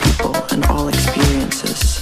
people and all experiences.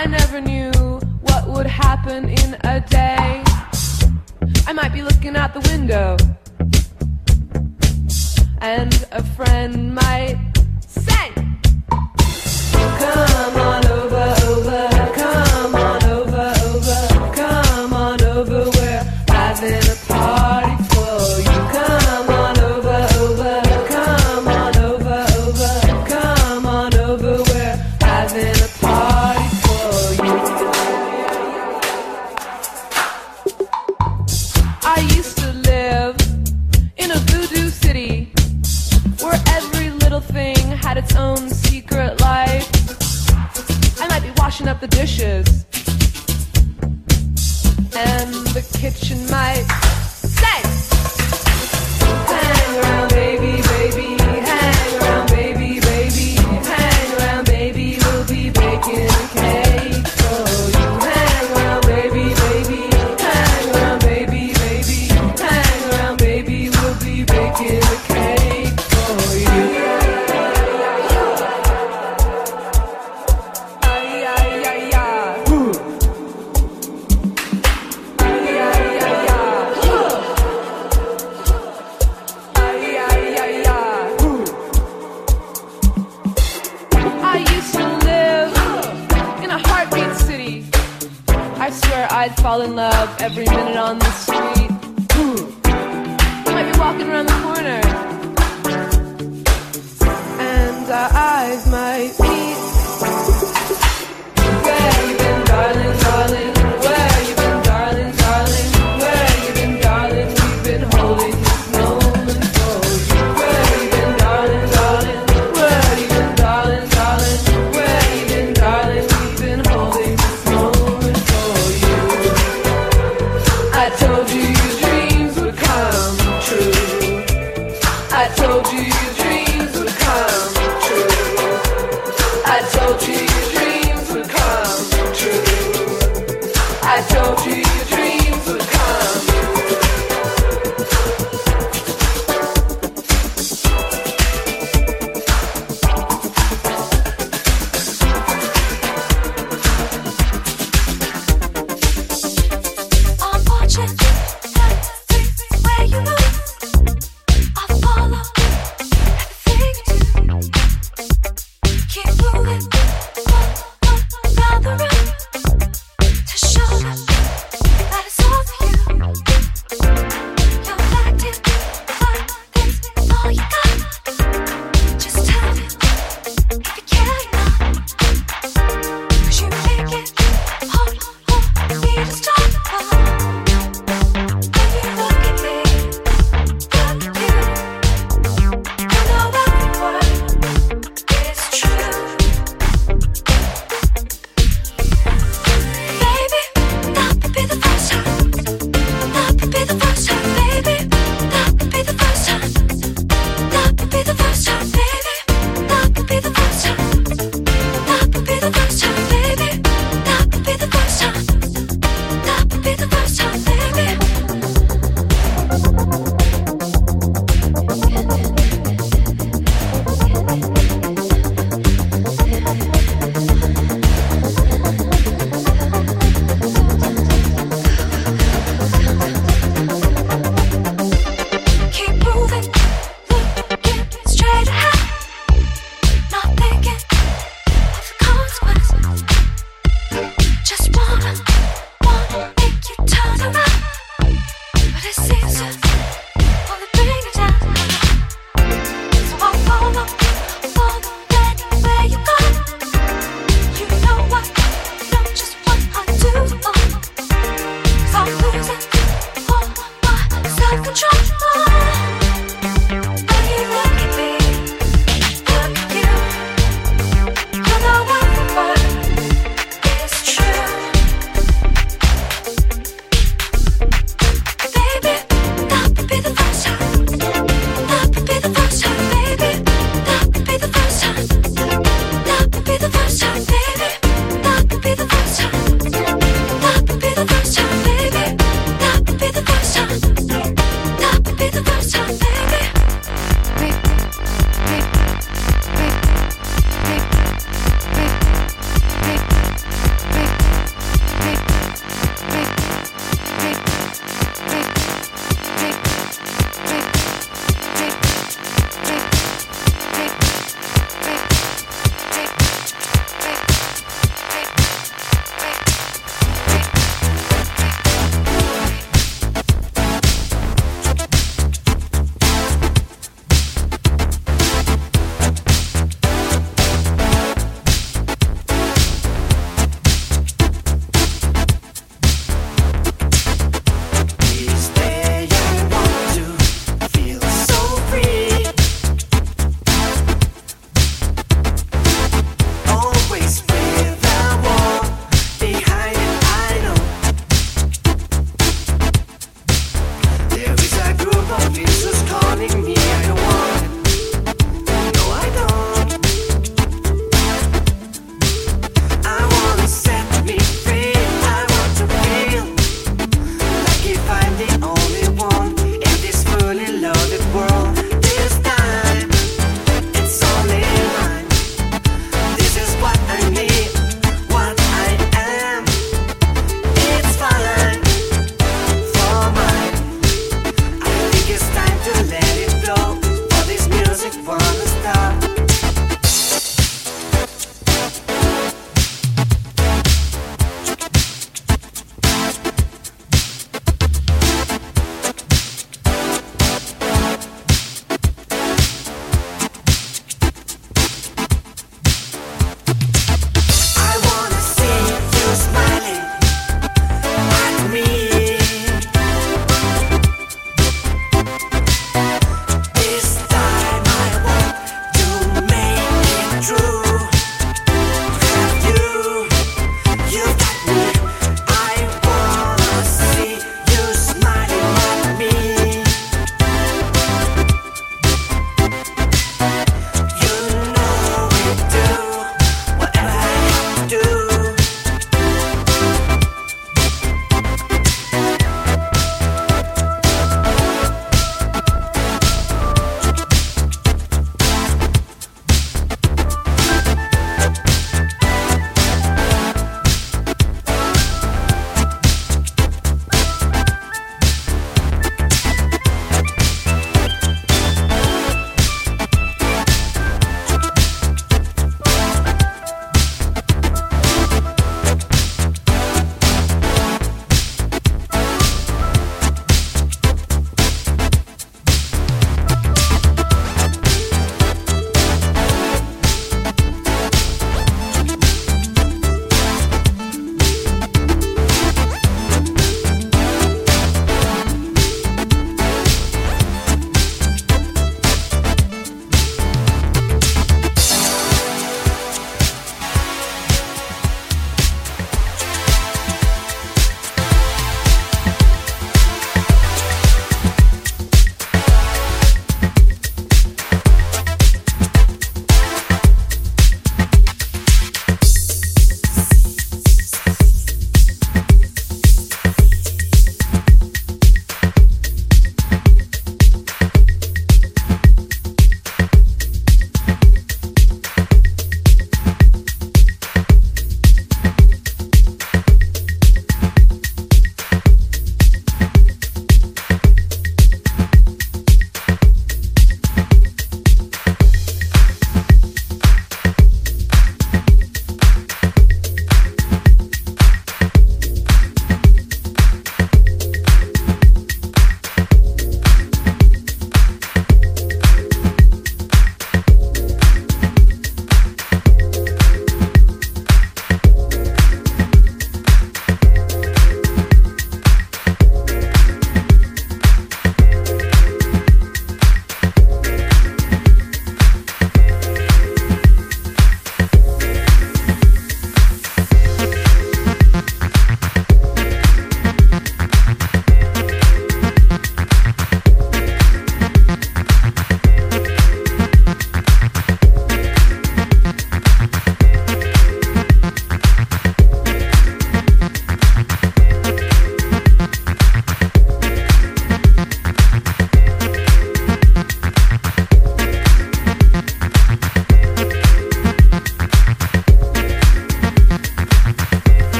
I never knew what would happen in a day. I might be looking out the window, and a friend might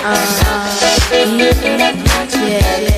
Uh, uh, yeah, yeah.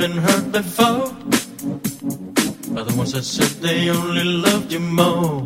Been hurt before by the ones that said they only loved you more.